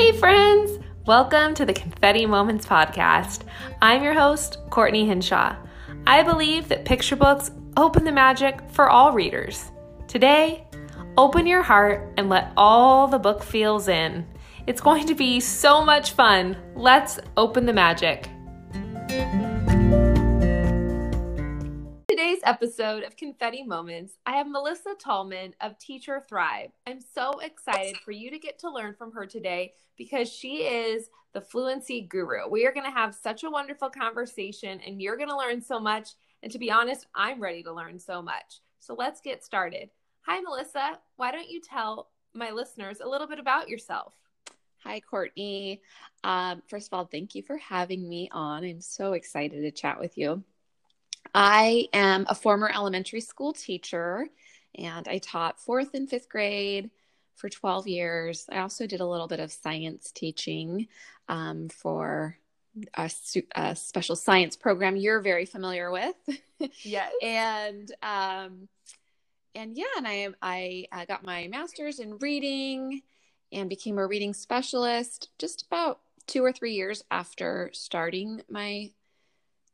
Hey, friends! Welcome to the Confetti Moments podcast. I'm your host, Courtney Hinshaw. I believe that picture books open the magic for all readers. Today, open your heart and let all the book feels in. It's going to be so much fun. Let's open the magic. Today's episode of Confetti Moments, I have Melissa Tallman of Teacher Thrive. I'm so excited for you to get to learn from her today because she is the fluency guru. We are going to have such a wonderful conversation and you're going to learn so much. And to be honest, I'm ready to learn so much. So let's get started. Hi, Melissa. Why don't you tell my listeners a little bit about yourself? Hi, Courtney. Um, first of all, thank you for having me on. I'm so excited to chat with you. I am a former elementary school teacher and I taught fourth and fifth grade for 12 years. I also did a little bit of science teaching um, for a, a, special science program you're very familiar with. Yes. and um, and yeah, and I I, I got my master's in reading and became a reading specialist just about two or three years after starting my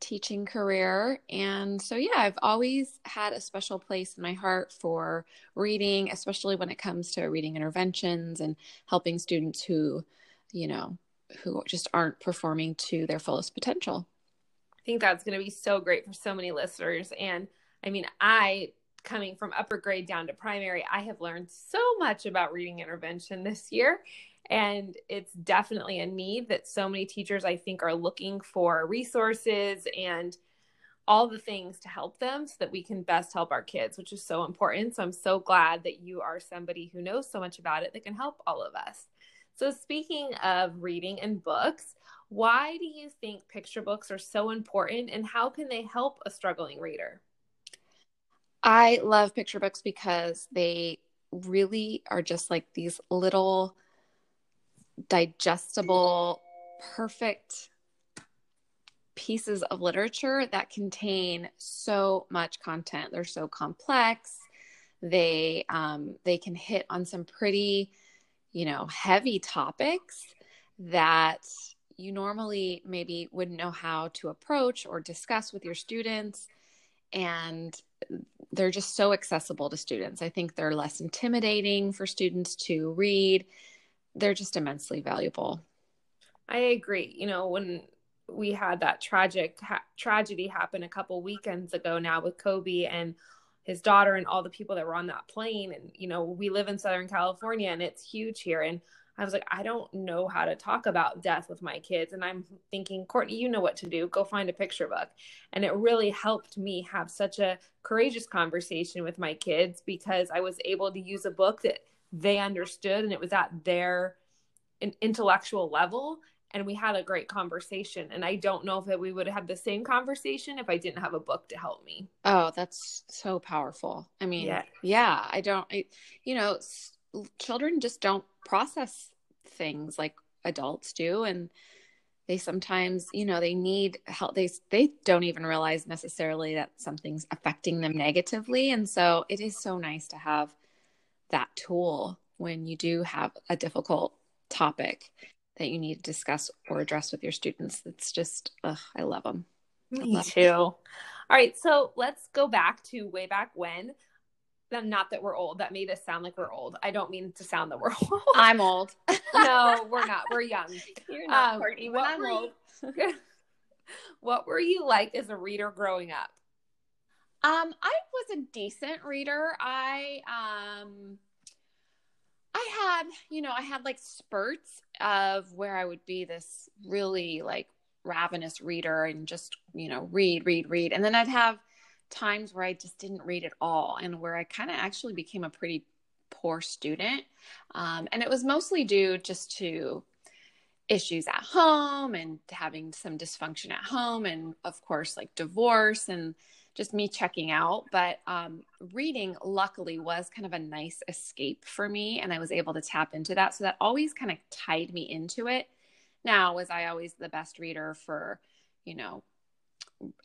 teaching career. And so, yeah, I've always had a special place in my heart for reading, especially when it comes to reading interventions and helping students who, you know, who just aren't performing to their fullest potential. I think that's going to be so great for so many listeners. And I mean, I, coming from upper grade down to primary, I have learned so much about reading intervention this year. And it's definitely a need that so many teachers, I think, are looking for resources and all the things to help them so that we can best help our kids, which is so important. So I'm so glad that you are somebody who knows so much about it that can help all of us. So, speaking of reading and books, why do you think picture books are so important and how can they help a struggling reader? I love picture books because they really are just like these little digestible, perfect pieces of literature that contain so much content. They're so complex. They um, they can hit on some pretty, you know, heavy topics that you normally maybe wouldn't know how to approach or discuss with your students. And they're just so accessible to students. I think they're less intimidating for students to read they're just immensely valuable. I agree. You know, when we had that tragic ha- tragedy happen a couple weekends ago now with Kobe and his daughter and all the people that were on that plane and you know we live in southern california and it's huge here and i was like i don't know how to talk about death with my kids and i'm thinking courtney you know what to do go find a picture book and it really helped me have such a courageous conversation with my kids because i was able to use a book that they understood and it was at their intellectual level. And we had a great conversation. And i don't know if we would have had the same conversation if i didn't have a book to help me. Oh that's so powerful. I mean yeah, yeah i don't I, you know children just don't process things like adults do. And they sometimes you know they need help. They they don't even realize necessarily that something's affecting them negatively. And so it is so nice to have that tool when you do have a difficult topic that you need to discuss or address with your students. It's just, ugh, I love them. Me love too. Them. All right, so let's go back to way back when. Not that we're old. That made us sound like we're old. I don't mean to sound that we're old. I'm old. no, we're not. We're young. You're not, um, Courtney, I'm old. what were you like as a reader growing up? Um, I was a decent reader. I um I had, you know, I had like spurts of where I would be this really like ravenous reader and just, you know, read, read, read. And then I'd have times where I just didn't read at all and where I kind of actually became a pretty poor student. Um, and it was mostly due just to issues at home and having some dysfunction at home and of course like divorce and just me checking out. But um, reading, luckily, was kind of a nice escape for me. And I was able to tap into that. So that always kind of tied me into it. Now, was I always the best reader for, you know,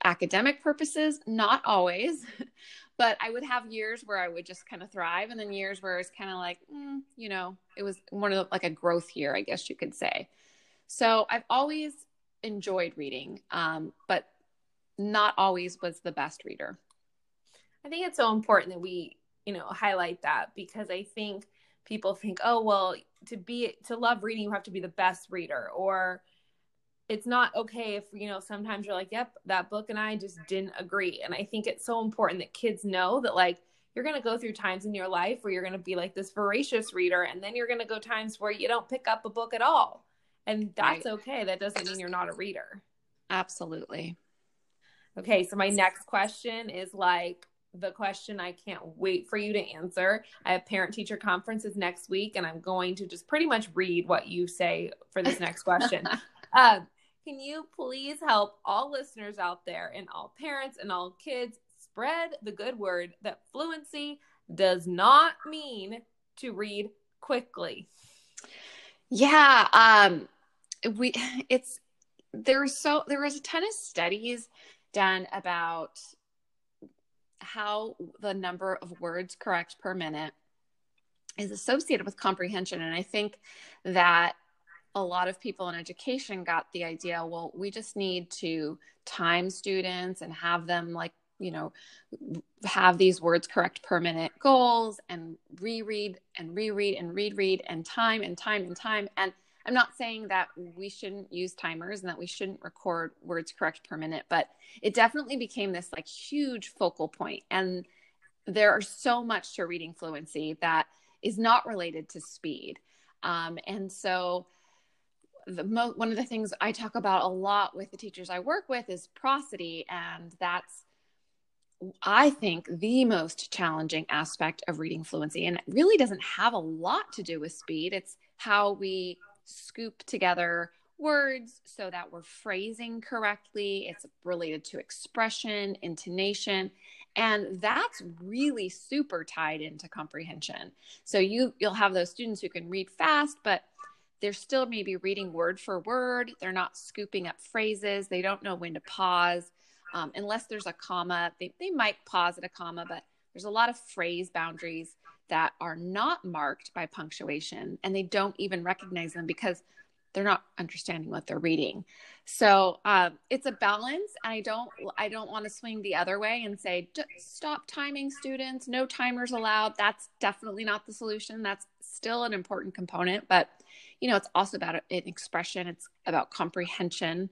academic purposes, not always. but I would have years where I would just kind of thrive, and then years where it's kind of like, mm, you know, it was one of the, like a growth year, I guess you could say. So I've always enjoyed reading, um, but not always was the best reader. I think it's so important that we, you know, highlight that because I think people think, oh, well, to be to love reading, you have to be the best reader, or it's not okay if you know sometimes you're like, yep, that book and I just didn't agree. And I think it's so important that kids know that like you're going to go through times in your life where you're going to be like this voracious reader and then you're going to go times where you don't pick up a book at all and that's right. okay that doesn't mean you're not a reader absolutely okay so my next question is like the question I can't wait for you to answer. I have parent teacher conferences next week, and I'm going to just pretty much read what you say for this next question. uh, can you please help all listeners out there and all parents and all kids spread the good word that fluency does not mean to read quickly? Yeah, um, we it's there's so there was a ton of studies done about how the number of words correct per minute is associated with comprehension. And I think that a lot of people in education got the idea well, we just need to time students and have them like, you know, have these words correct per minute goals and reread and reread and read read and time and time and time. And I'm not saying that we shouldn't use timers and that we shouldn't record words correct per minute, but it definitely became this like huge focal point. And there are so much to reading fluency that is not related to speed. Um, and so, mo- one of the things I talk about a lot with the teachers I work with is prosody, and that's I think the most challenging aspect of reading fluency, and it really doesn't have a lot to do with speed. It's how we scoop together words so that we're phrasing correctly. It's related to expression, intonation, and that's really super tied into comprehension. So you you'll have those students who can read fast, but they're still maybe reading word for word. They're not scooping up phrases. They don't know when to pause. Um, unless there's a comma, they, they might pause at a comma, but there's a lot of phrase boundaries that are not marked by punctuation and they don't even recognize them because they're not understanding what they're reading. So um, it's a balance. And i don't i don't want to swing the other way and say stop timing students. No timers allowed. That's definitely not the solution. That's still an important component but you know it's also about an expression. It's about comprehension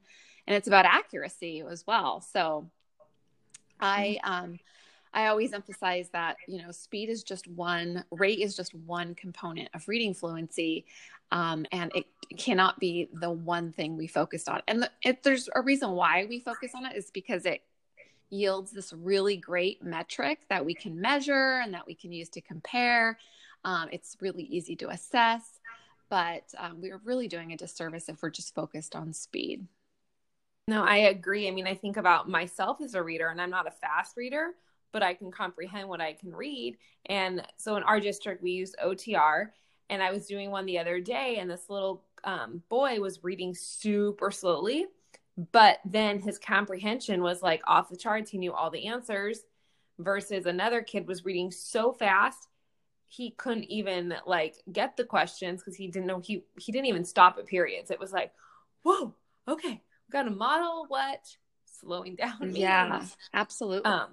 and it's about accuracy as well. So i mm-hmm. um I always emphasize that, you know, speed is just one, rate is just one component of reading fluency. Um, and it cannot be the one thing we focused on. And the, there's a reason why we focus on it is because it yields this really great metric that we can measure and that we can use to compare. Um, it's really easy to assess, but um, we're really doing a disservice if we're just focused on speed. No, I agree. I mean, I think about myself as a reader, and I'm not a fast reader, but I can comprehend what I can read. And so in our district, we use OTR. And I was doing one the other day, and this little um, boy was reading super slowly, but then his comprehension was like off the charts. He knew all the answers, versus another kid was reading so fast he couldn't even like get the questions because he didn't know he he didn't even stop at periods. It was like, whoa, okay, we got to model what slowing down. Means. Yeah, absolutely. Um,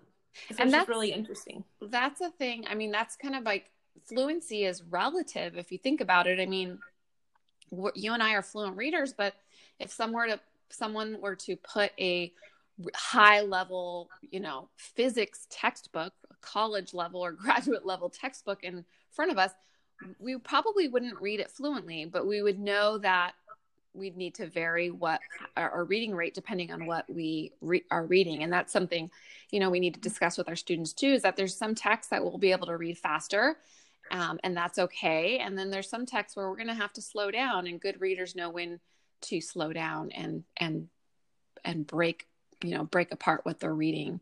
and that's really interesting. That's a thing. I mean, that's kind of like fluency is relative if you think about it. I mean, you and I are fluent readers, but if someone were to someone were to put a high level, you know, physics textbook, college level or graduate level textbook in front of us, we probably wouldn't read it fluently, but we would know that we'd need to vary what our, reading rate depending on what we re- are reading. And that's something you know we need to discuss with our students too is that there's some texts that we'll be able to read faster um, and that's okay. And then there's some texts where we're going to have to slow down and good readers know when to slow down and and and break you know break apart what they're reading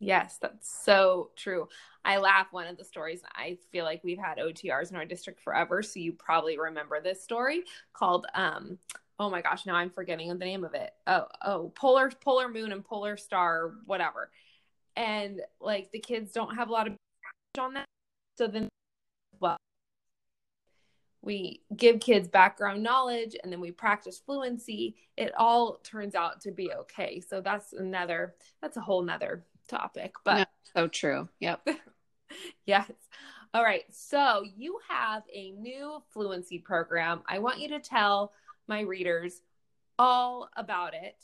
Yes, that's so true. I laugh one of the stories. I feel like we've had OTRs in our district forever, so you probably remember this story called um, oh my gosh, now I'm forgetting the name of it. Oh, oh, polar polar moon and polar star, whatever. And like the kids don't have a lot of on that. So then well we give kids background knowledge and then we practice fluency, it all turns out to be okay. So that's another that's a whole nother topic. But no, so true. Yep. yes. All right. So you have a new fluency program. I want you to tell my readers all about it.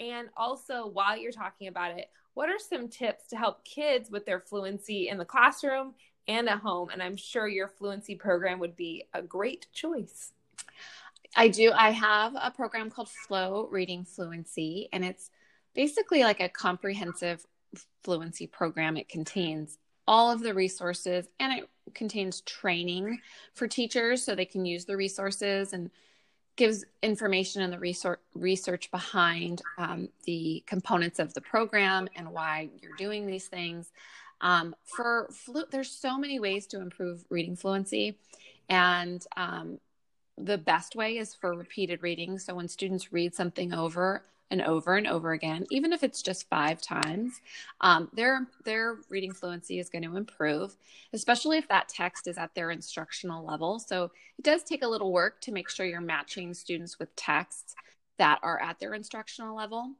And also, while you're talking about it, what are some tips to help kids with their fluency in the classroom and at home? And I'm sure your fluency program would be a great choice. I do. I have a program called Flow Reading Fluency, and it's basically like a comprehensive fluency program. It contains all of the resources and it contains training for teachers so they can use the resources and gives information and the research research behind um, the components of the program and why you're doing these things. Um, for flu- there's so many ways to improve reading fluency, and um, the best way is for repeated reading. So when students read something over and over and over again, even if it's just five times, um, their their reading fluency is going to improve, especially if that text is at their instructional level. So it does take a little work to make sure you're matching students with texts that are at their instructional level.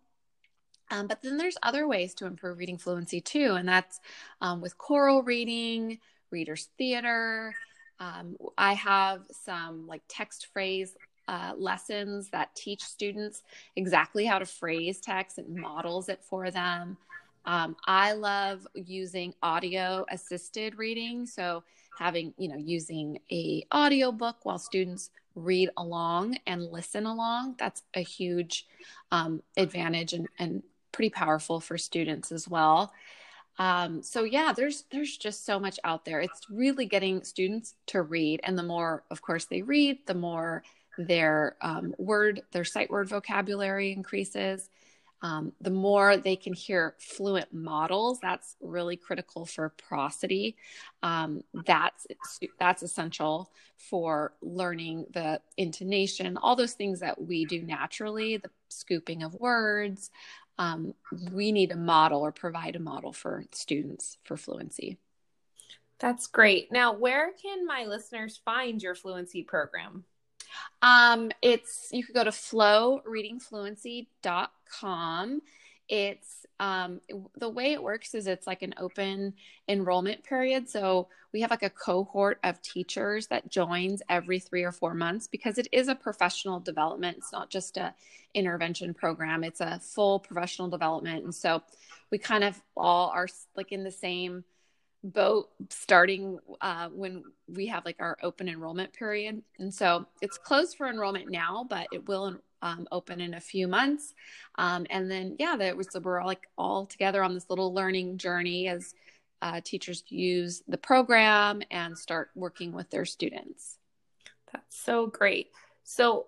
Um, but then there's other ways to improve reading fluency too, and that's um, with choral reading, readers theater. Um, I have some like text phrase uh, lessons that teach students exactly how to phrase text and models it for them. Um, I love using audio assisted reading. So having, you know, using a audio book while students read along and listen along. That's a huge um, advantage and, and pretty powerful for students as well. Um, so yeah, there's there's just so much out there. It's really getting students to read, and the more, of course, they read, the more their um, word, their sight word vocabulary increases. Um, the more they can hear fluent models, that's really critical for prosody. Um, that's that's essential for learning the intonation, all those things that we do naturally, the scooping of words. Um, we need a model or provide a model for students for fluency. That's great. Now, where can my listeners find your fluency program? Um, it's you could go to flowreadingfluency.com. It's um, the way it works is it's like an open enrollment period. So we have like a cohort of teachers that joins every three or four months because it is a professional development. It's not just a intervention program. It's a full professional development. And so we kind of all are like in the same boat starting uh, when we have like our open enrollment period. And so it's closed for enrollment now, but it will um, open in a few months. Um, and then, yeah, that was we're all like all together on this little learning journey as uh, teachers use the program and start working with their students. That's so great. So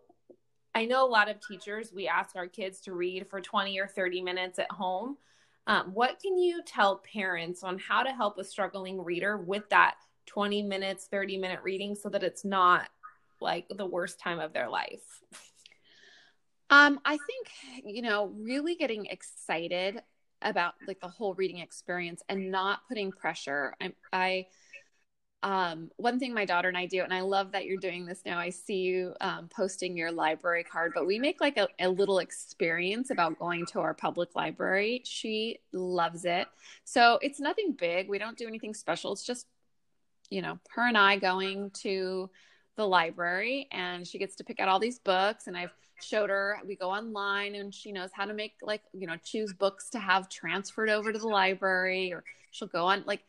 I know a lot of teachers, we ask our kids to read for 20 or 30 minutes at home. Um, what can you tell parents on how to help a struggling reader with that 20 minutes, 30 minute reading so that it's not like the worst time of their life? Um, I think, you know, really getting excited about like the whole reading experience and not putting pressure. I, I um, one thing my daughter and I do, and I love that you're doing this now. I see you um, posting your library card, but we make like a, a, little experience about going to our public library. She loves it. So it's nothing big. We don't do anything special. It's just, you know, her and I going to the library and she gets to pick out all these books. And I've showed her, we go online and she knows how to make like, you know, choose books to have transferred over to the library or she'll go on like,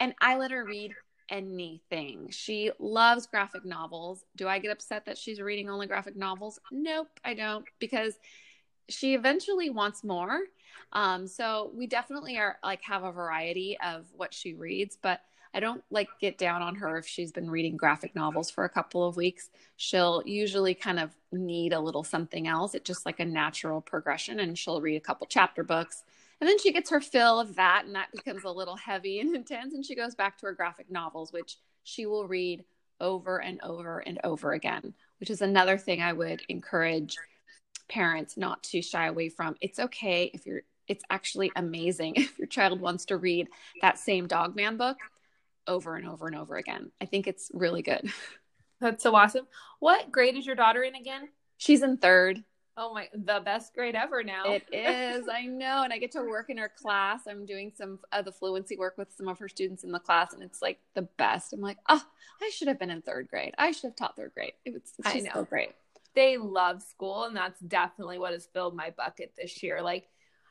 and I let her read anything. She loves graphic novels. Do I get upset that she's reading only graphic novels? Nope, I don't, because she eventually wants more. Um, so we definitely are like have a variety of what she reads, but I don't like get down on her if she's been reading graphic novels for a couple of weeks. She'll usually kind of need a little something else. It's just like a natural progression, and she'll read a couple chapter books and then she gets her fill of that, and that becomes a little heavy and intense. And she goes back to her graphic novels, which she will read over and over and over again. which is another thing I would encourage parents not to shy away from. It's okay if you're it's actually amazing if your child wants to read that same dog man book over and over and over again. I think it's really good. That's so awesome. What grade is your daughter in again? She's in third. Oh my, the best grade ever now. It is. I know. And I get to work in her class. I'm doing some of the fluency work with some of her students in the class, and it's like the best. I'm like, oh, I should have been in third grade. I should have taught third grade. It was, I know. so great. They love school, and that's definitely what has filled my bucket this year. Like,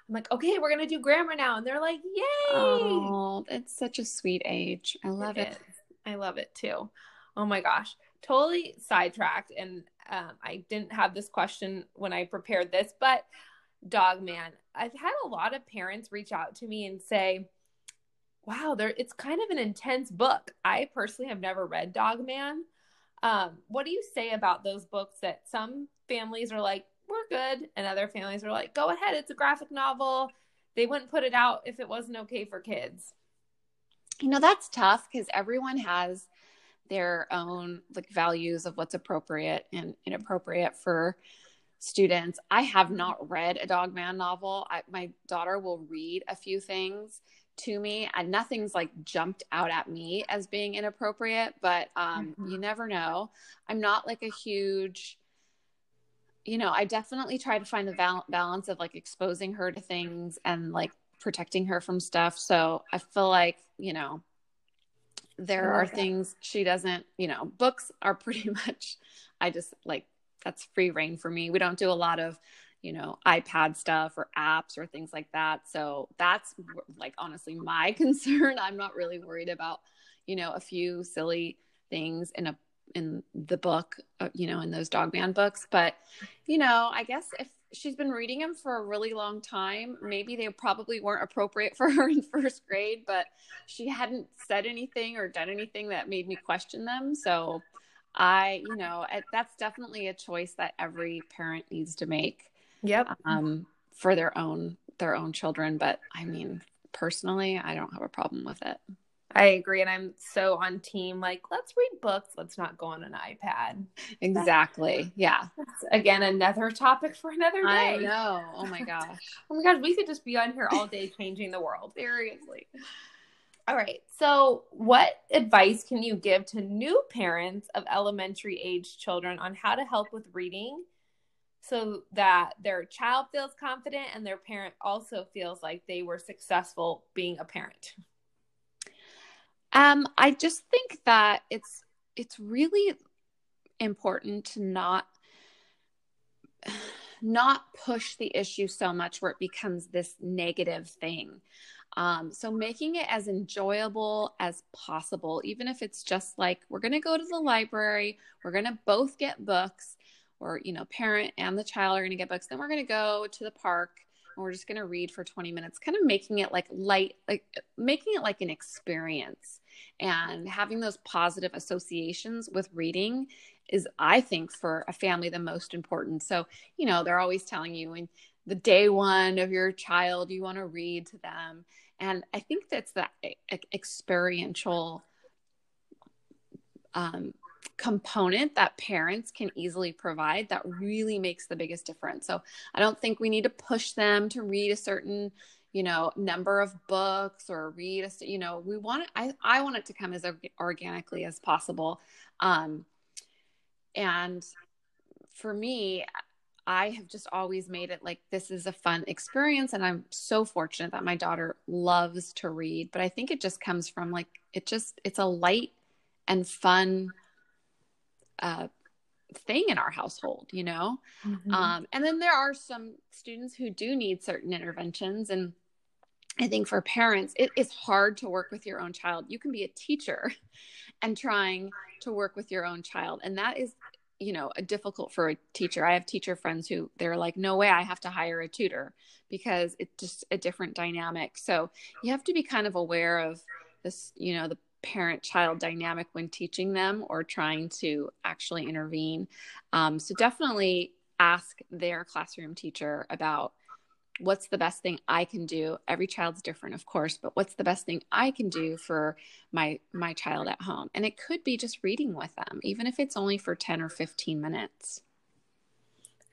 I'm like, okay, we're gonna do grammar now, and they're like, yay! Oh, it's such a sweet age. I love it. it. I love it too. Oh my gosh, totally sidetracked, and um, I didn't have this question when I prepared this, but dog man, I've had a lot of parents reach out to me and say, "Wow, there it's kind of an intense book." I personally have never read Dog Man. Um, what do you say about those books that some families are like, we're good. And other families are like, go ahead, it's a graphic novel. They wouldn't put it out if it wasn't okay for kids. You know, that's tough because everyone has their own like values of what's appropriate and inappropriate for students. I have not read a Dog Man novel. I, my daughter will read a few things to me and nothing's like jumped out at me as being inappropriate but um mm-hmm. you never know i'm not like a huge you know, I definitely try to find the val- balance of like exposing her to things and like protecting her from stuff. So I feel like, you know, there are that. things she doesn't, you know, books are pretty much, I just like, that's free rein for me. We don't do a lot of, you know, iPad stuff or apps or things like that. So that's like honestly my concern. I'm not really worried about, you know, a few silly things in a in the book, uh, you know, in those dog man books. But, you know, I guess if she's been reading them for a really long time, maybe they probably weren't appropriate for her in first grade, but she hadn't said anything or done anything that made me question them. So I, you know, that's definitely a choice that every parent needs to make. Yep. Um, for their own their own children, but I mean, personally, I don't have a problem with it. I agree. And I'm so on team, like, let's read books. Let's not go on an iPad. Exactly. Yeah. That's, again, another topic for another day. I know. Oh my gosh. oh my gosh. We could just be on here all day changing the world. Seriously. All right. So, what advice can you give to new parents of elementary age children on how to help with reading so that their child feels confident and their parent also feels like they were successful being a parent? Um, I just think that it's it's really important to not not push the issue so much where it becomes this negative thing. Um, so making it as enjoyable as possible, even if it's just like we're going to go to the library, we're going to both get books, or you know, parent and the child are going to get books. Then we're going to go to the park and we're just going to read for 20 minutes. Kind of making it like light, like making it like an experience and having those positive associations with reading is i think for a family the most important. So you know they're always telling you in the day one of your child you want to read to them. And i think that's that experiential um, component that parents can easily provide that really makes the biggest difference. So i don't think we need to push them to read a certain you know number of books or read a you know we want it i i want it to come as organically as possible um and for me i have just always made it like this is a fun experience and i'm so fortunate that my daughter loves to read but i think it just comes from like it just it's a light and fun uh thing in our household you know mm-hmm. um, and then there are some students who do need certain interventions and I think for parents, it is hard to work with your own child. You can be a teacher and trying to work with your own child. And that is, you know, difficult for a teacher. I have teacher friends who they're like, no way, I have to hire a tutor because it's just a different dynamic. So you have to be kind of aware of this, you know, the parent child dynamic when teaching them or trying to actually intervene. Um, so definitely ask their classroom teacher about what's the best thing I can do? Every child's different, of course, but what's the best thing I can do for my my child at home? And it could be just reading with them, even if it's only for 10 or 15 minutes.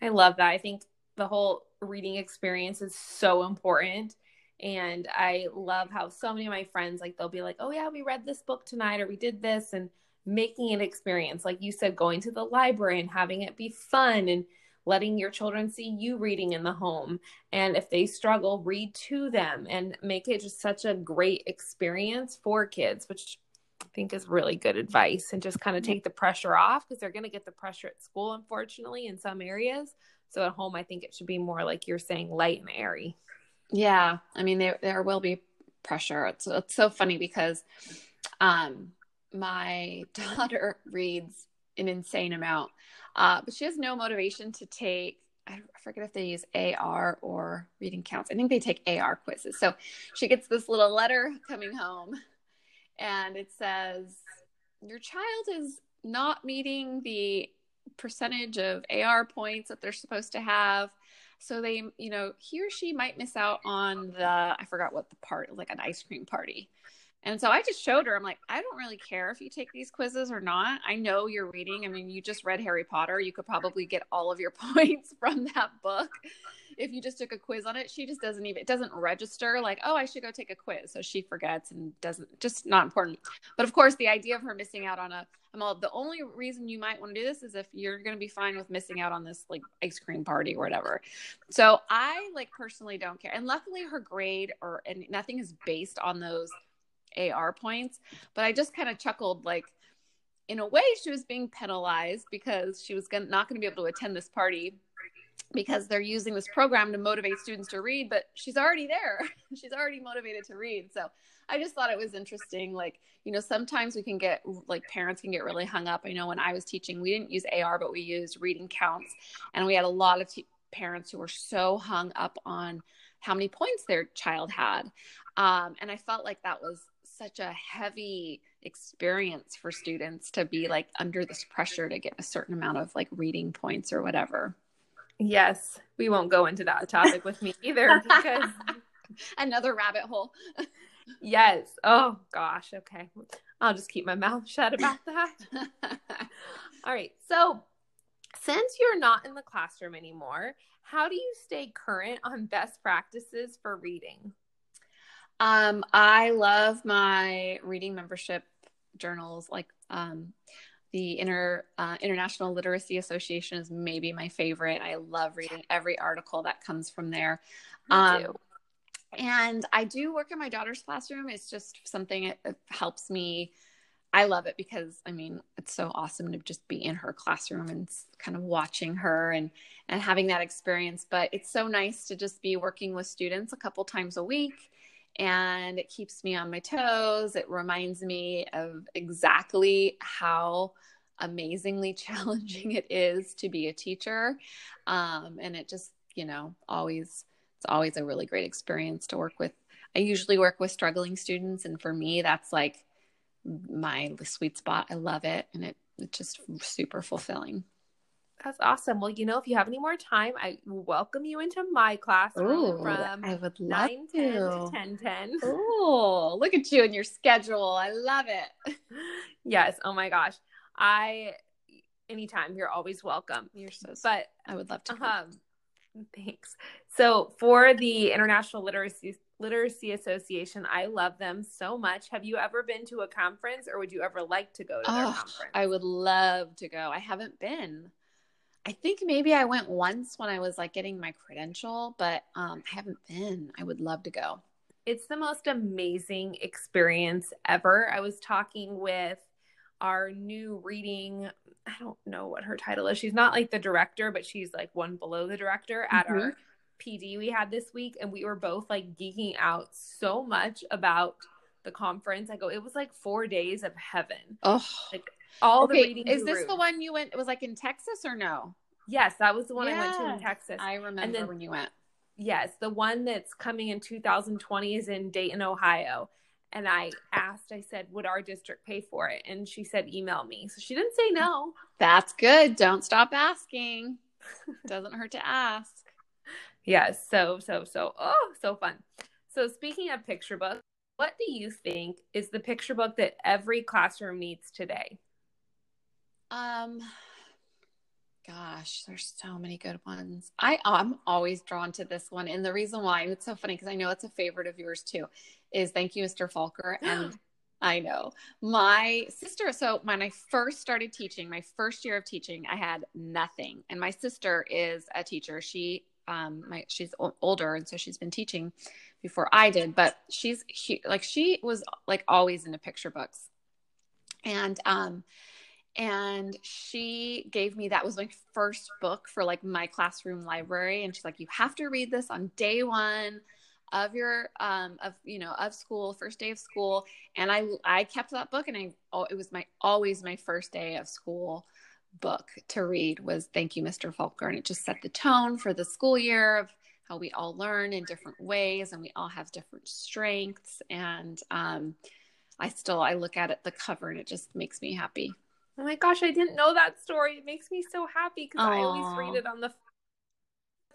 I love that. I think the whole reading experience is so important. And I love how so many of my friends like they'll be like, "Oh yeah, we read this book tonight or we did this." And making an experience like you said going to the library and having it be fun and letting your children see you reading in the home. And if they struggle, read to them and make it just such a great experience for kids, which I think is really good advice. And just kind of take the pressure off because they're going to get the pressure at school, unfortunately, in some areas. So at home, I think it should be more like you're saying, light and airy. Yeah. I mean, there, there will be pressure. It's, it's so funny because um, my daughter reads an insane amount uh, but she has no motivation to take I forget if they use AR or reading counts. I think they take AR quizzes. So she gets this little letter coming home and it says, Your child is not meeting the percentage of AR points that they're supposed to have. So they, you know, he or she might miss out on the, I forgot what the part, like an ice cream party. And so I just showed her, I'm like, I don't really care if you take these quizzes or not. I know you're reading. I mean, you just read Harry Potter. You could probably get all of your points from that book if you just took a quiz on it. She just doesn't even, it doesn't register like, oh, I should go take a quiz. So she forgets and doesn't, just not important. But of course, the idea of her missing out on a, I'm all, the only reason you might want to do this is if you're going to be fine with missing out on this like ice cream party or whatever. So I like personally don't care. And luckily her grade or, and nothing is based on those AR points. But I just kind of chuckled like, in a way, she was being penalized because she was gonna, not going to be able to attend this party because they're using this program to motivate students to read, but she's already there. she's already motivated to read. So I just thought it was interesting. Like, you know, sometimes we can get, like, parents can get really hung up. I know when I was teaching, we didn't use AR, but we used reading counts. And we had a lot of t- parents who were so hung up on how many points their child had. Um, and I felt like that was such a heavy experience for students to be like under this pressure to get a certain amount of like reading points or whatever. Yes, we won't go into that topic with me either because another rabbit hole. yes. Oh gosh. Okay. I'll just keep my mouth shut about that. All right. So, since you're not in the classroom anymore, how do you stay current on best practices for reading? Um, I love my reading membership journals. Like um, the Inter uh, International Literacy Association is maybe my favorite. I love reading every article that comes from there. Um, and I do work in my daughter's classroom. It's just something it helps me. I love it because I mean it's so awesome to just be in her classroom and kind of watching her and and having that experience. But it's so nice to just be working with students a couple times a week and it keeps me on my toes. It reminds me of exactly how amazingly challenging it is to be a teacher. Um, and it just, you know, always, it's always a really great experience to work with. I usually work with struggling students. And for me, that's like my sweet spot. I love it. And it, it's just super fulfilling. That's awesome. Well, you know, if you have any more time, I welcome you into my classroom Ooh, from I would love 9 10 to 10 10. Oh, look at you and your schedule. I love it. yes. Oh my gosh. I anytime you're always welcome. You're so but I would love to. Um, thanks. So for the International Literacy Literacy Association, I love them so much. Have you ever been to a conference or would you ever like to go to their oh, conference? I would love to go. I haven't been. I think maybe I went once when I was like getting my credential, but um, I haven't been. I would love to go. It's the most amazing experience ever. I was talking with our new reading. I don't know what her title is. She's not like the director, but she's like one below the director at mm-hmm. our PD we had this week. And we were both like geeking out so much about the conference. I go, it was like four days of heaven. Oh, like all okay, the reading. Is this the one you went? It was like in Texas or no? Yes, that was the one I went to in Texas. I remember then, when you went. Yes, the one that's coming in 2020 is in Dayton, Ohio. And I asked, I said, would our district pay for it? And she said, email me. So she didn't say no. That's good. Don't stop asking. Doesn't hurt to ask. Yes, so so so oh, so fun. So speaking of picture books, what do you think is the picture book that every classroom needs today? Um gosh, there's so many good ones. I I'm always drawn to this one and the reason why it's so funny because I know it's a favorite of yours too is Thank You Mr. Falker and I know. My sister, so when I first started teaching, my first year of teaching, I had nothing. And my sister is a teacher. She um my she's older and so she's been teaching before I did, but she's he, like she was like always into picture books. And um and she gave me that was my first book for like my classroom library. And she's like you have to read this on day 1 of your um of you know of school first day of school. And i i kept that book and i oh, it was my always my first day of school book to read was thank you mr falker and it just set the tone for the school year of how we all learn in different ways and we all have different strengths and um i still i look at it the cover and it just makes me happy oh my gosh i didn't know that story it makes me so happy because i always read it on the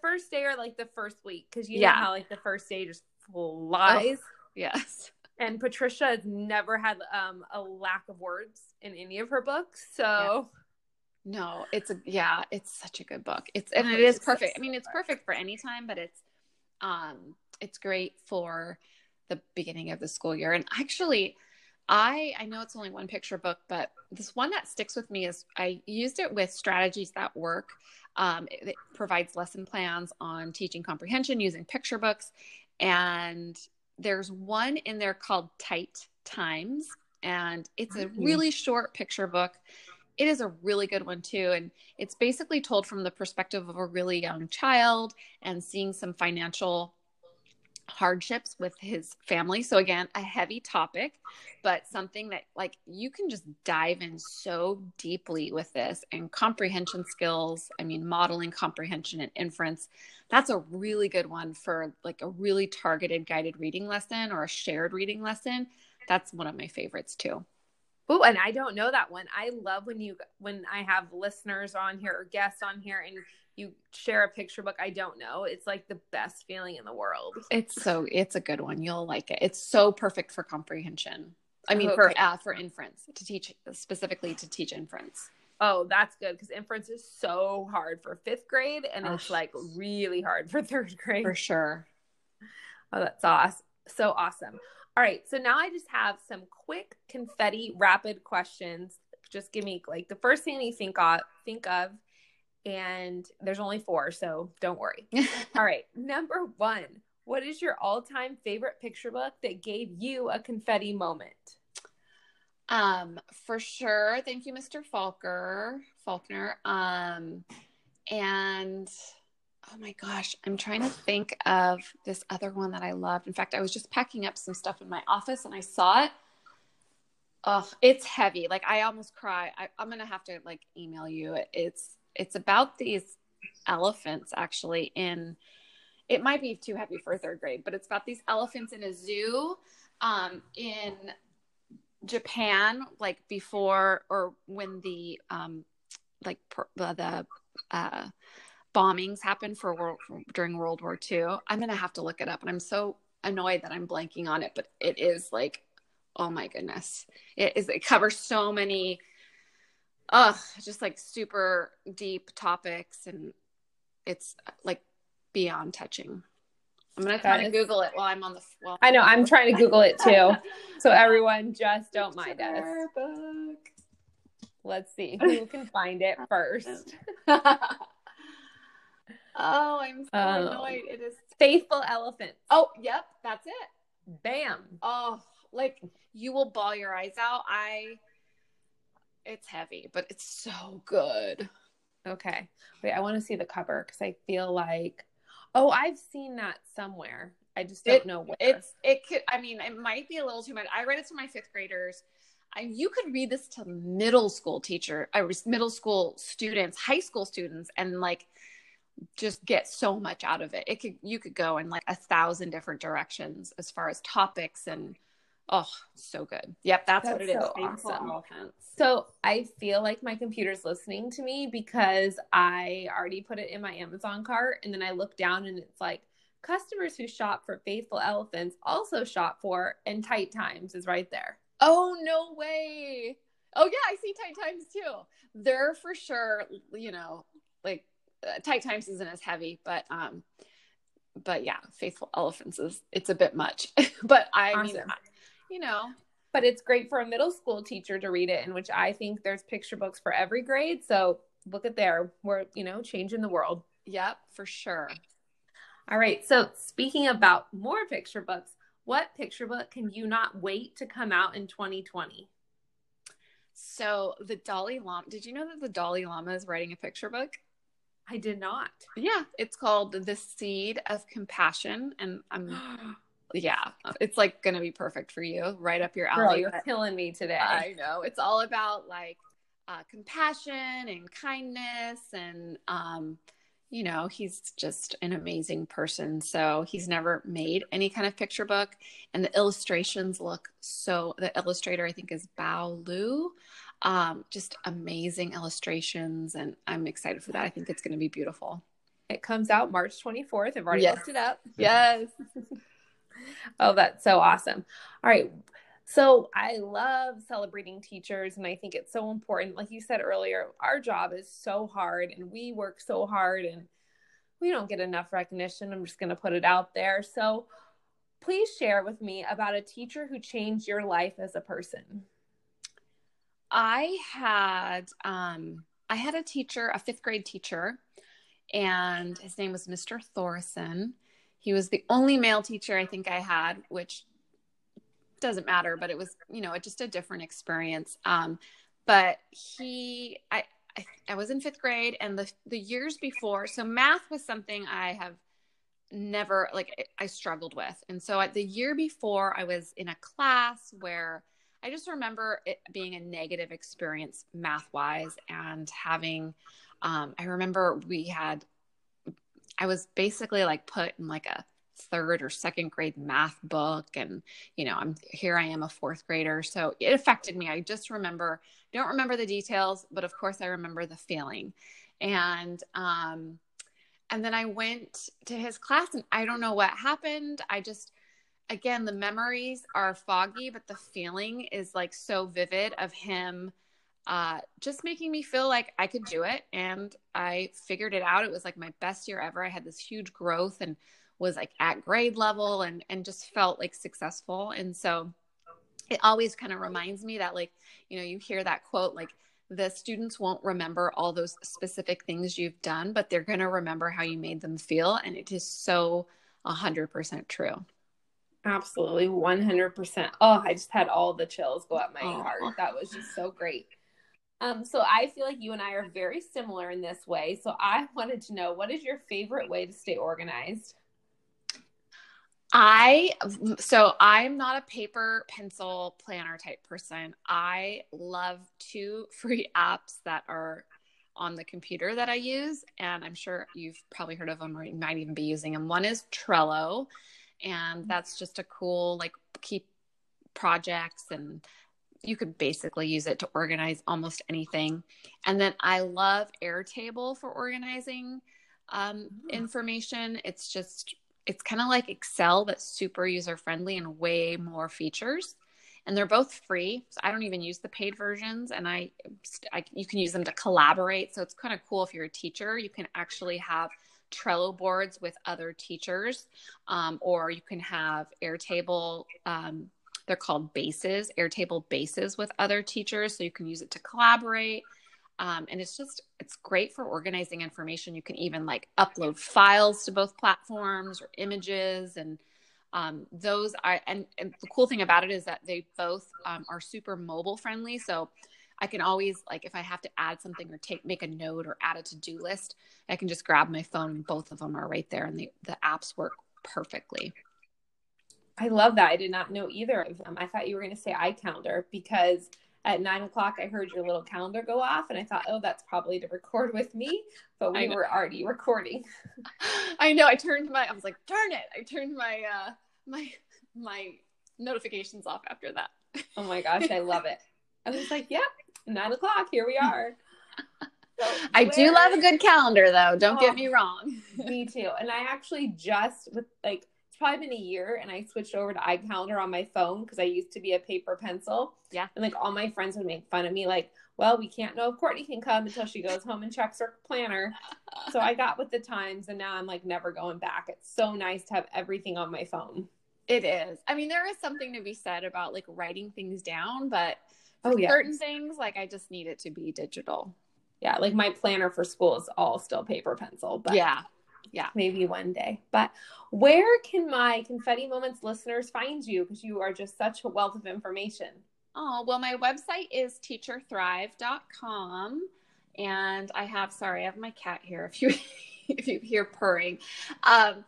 first day or like the first week? Because you yeah. know how like the first day just flies. Oh, yes. And Patricia has never had um, a lack of words in any of her books. So yeah. No, it's a yeah, it's such a good book. It's and it is perfect. I mean, it's perfect for any time, but it's um it's great for the beginning of the school year. And actually, I I know it's only one picture book, but this one that sticks with me is I used it with strategies that work. Um, it, it provides lesson plans on teaching comprehension using picture books, and there's one in there called Tight Times, and it's a mm-hmm. really short picture book. It is a really good one too, and it's basically told from the perspective of a really young child and seeing some financial hardships with his family. So again, a heavy topic, but something that like you can just dive in so deeply with this and comprehension skills, I mean modeling comprehension and inference. That's a really good one for like a really targeted guided reading lesson or a shared reading lesson. That's one of my favorites too. Oh, and I don't know that one. I love when you when I have listeners on here or guests on here and you share a picture book I don't know. It's like the best feeling in the world. It's so it's a good one. You'll like it. It's so perfect for comprehension. I mean, okay. for uh, for inference to teach specifically to teach inference. Oh, that's good because inference is so hard for fifth grade, and oh. it's like really hard for third grade for sure. Oh, that's awesome! So awesome. All right, so now I just have some quick confetti rapid questions. Just give me like the first thing you think of. Think of and there's only four, so don't worry. all right, number one, what is your all-time favorite picture book that gave you a confetti moment? Um, for sure. Thank you, Mr. Falker, Faulkner. Um, and oh my gosh, I'm trying to think of this other one that I loved. In fact, I was just packing up some stuff in my office and I saw it. Oh, it's heavy. Like I almost cry. I, I'm gonna have to like email you. It's it's about these elephants actually in it might be too heavy for third grade, but it's about these elephants in a zoo um, in Japan, like before or when the um, like the uh, bombings happened for world during World War II. I'm gonna have to look it up, and I'm so annoyed that I'm blanking on it, but it is like, oh my goodness, it is. It covers so many ugh, just like super deep topics, and it's like beyond touching. I'm gonna try to Google it while I'm on the. Well, I know I'm trying to Google it too, so everyone just don't mind us. Book. Let's see who can find it first. oh, I'm so oh. annoyed. It is Faithful Elephant. Oh, yep, that's it. Bam. Oh, like you will bawl your eyes out. I it's heavy, but it's so good. Okay. Wait, I want to see the cover because I feel like, oh, I've seen that somewhere. I just don't it, know where. It's it could. I mean, it might be a little too much. I read it to my fifth graders. I, you could read this to middle school teacher, I was middle school students, high school students, and like just get so much out of it. It could you could go in like a thousand different directions as far as topics and Oh, so good. Yep, that's, that's what it so is. Awesome. So I feel like my computer's listening to me because I already put it in my Amazon cart and then I look down and it's like customers who shop for Faithful Elephants also shop for and Tight Times is right there. Oh no way. Oh yeah, I see Tight Times too. They're for sure, you know, like Tight Times isn't as heavy, but um but yeah, Faithful Elephants is it's a bit much. but I awesome. mean you know. But it's great for a middle school teacher to read it, in which I think there's picture books for every grade. So look at there. We're, you know, changing the world. Yep, for sure. All right. So speaking about more picture books, what picture book can you not wait to come out in 2020? So the Dalai Lama, did you know that the Dalai Lama is writing a picture book? I did not. Yeah, it's called The Seed of Compassion. And I'm yeah, it's like gonna be perfect for you, right up your alley. Girl, you're killing me today. I know. It's all about like uh, compassion and kindness, and um, you know, he's just an amazing person. So he's never made any kind of picture book, and the illustrations look so. The illustrator, I think, is Bao Luu. Um, just amazing illustrations, and I'm excited for that. I think it's going to be beautiful. It comes out March 24th. I've already yes. looked it up. Yes. oh, that's so awesome. All right. So I love celebrating teachers, and I think it's so important. Like you said earlier, our job is so hard, and we work so hard, and we don't get enough recognition. I'm just going to put it out there. So please share with me about a teacher who changed your life as a person. I had um, I had a teacher, a fifth grade teacher, and his name was Mr. Thorson he was the only male teacher I think I had, which doesn't matter, but it was, you know, just a different experience. Um, but he, I, I, I was in fifth grade and the, the years before, so math was something I have never, like, I struggled with. And so at the year before, I was in a class where I just remember it being a negative experience math wise and having, um, I remember we had I was basically like put in like a third or second grade math book and you know i'm here i am a fourth grader. So it affected me. I just remember don't remember the details but of course i remember the feeling. And um and then i went to his class and i don't know what happened. I just again the memories are foggy but the feeling is like so vivid of him uh, just making me feel like I could do it. And I figured it out. It was like my best year ever. I had this huge growth and was like at grade level and and just felt like successful. And so it always kind of reminds me that like, you know, you hear that quote like the students won't remember all those specific things you've done, but they're going to remember how you made them feel. And it is so 100% true. Absolutely, 100%. Oh, I just had all the chills go up my oh. heart. That was just so great. Um, so I feel like you and I are very similar in this way. So I wanted to know what is your favorite way to stay organized? I so I'm not a paper pencil planner type person. I love two free apps that are on the computer that I use, and I'm sure you've probably heard of them or you might even be using them. One is Trello, and that's just a cool like keep projects and you could basically use it to organize almost anything. And then I love Airtable for organizing um, mm-hmm. information. It's just, it's kind of like Excel, but super user friendly and way more features. And they're both free. So I don't even use the paid versions. And I, I you can use them to collaborate. So it's kind of cool if you're a teacher, you can actually have Trello boards with other teachers, um, or you can have Airtable um, they're called bases, Airtable bases with other teachers. So you can use it to collaborate. Um, and it's just, it's great for organizing information. You can even like upload files to both platforms or images. And um, those are, and, and, the cool thing about it is that they both um, are super mobile friendly. So I can always like if I have to add something or take make a note or add a to-do list, I can just grab my phone and both of them are right there and the, the apps work perfectly. I love that. I did not know either of them. I thought you were going to say iCalendar because at nine o'clock I heard your little calendar go off, and I thought, oh, that's probably to record with me. But we were already recording. I know. I turned my. I was like, darn it! I turned my uh my my notifications off after that. Oh my gosh, I love it. I was like, yep, yeah, nine o'clock, here we are. So I do love a good calendar though, don't oh, get me wrong. me too. And I actually just with like it's probably been a year and I switched over to iCalendar on my phone because I used to be a paper pencil. Yeah. And like all my friends would make fun of me, like, well, we can't know if Courtney can come until she goes home and checks her planner. so I got with the times and now I'm like never going back. It's so nice to have everything on my phone. It is. I mean, there is something to be said about like writing things down, but oh, yeah. certain things, like I just need it to be digital. Yeah, like my planner for school is all still paper pencil, but yeah, yeah, maybe one day. But where can my Confetti Moments listeners find you? Because you are just such a wealth of information. Oh, well, my website is teacherthrive.com. And I have, sorry, I have my cat here if you if you hear purring. Um,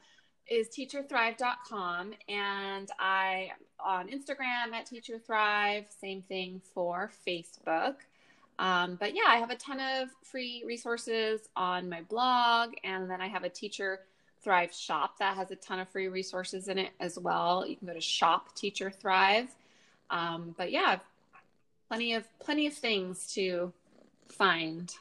is teacherthrive.com and I on Instagram at Teacher Thrive. same thing for Facebook. Um, but yeah, I have a ton of free resources on my blog, and then I have a Teacher Thrive shop that has a ton of free resources in it as well. You can go to shop Teacher Thrive. Um, but yeah, plenty of plenty of things to find.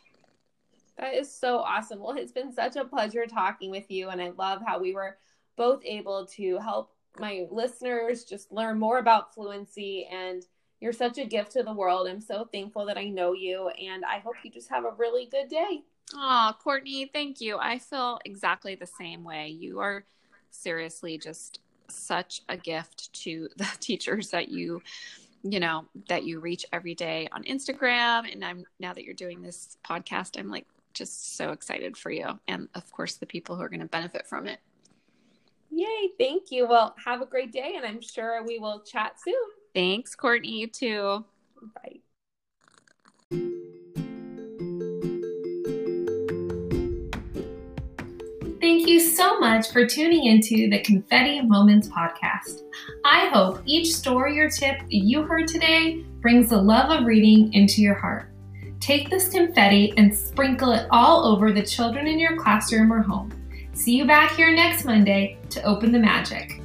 That is so awesome. Well, it's been such a pleasure talking with you, and I love how we were both able to help my listeners just learn more about fluency and you're such a gift to the world. I'm so thankful that I know you, and I hope you just have a really good day. Oh, Courtney, thank you. I feel exactly the same way. You are seriously just such a gift to the teachers that you you know that you reach every day on Instagram and I'm now that you're doing this podcast I'm like just so excited for you and of course the people who are going to benefit from it. Yay, thank you. Well, have a great day and I'm sure we will chat soon. Thanks, Courtney. You too. Bye. Thank you so much for tuning into the Confetti Moments podcast. I hope each story or tip you heard today brings the love of reading into your heart. Take this confetti and sprinkle it all over the children in your classroom or home. See you back here next Monday to open the magic.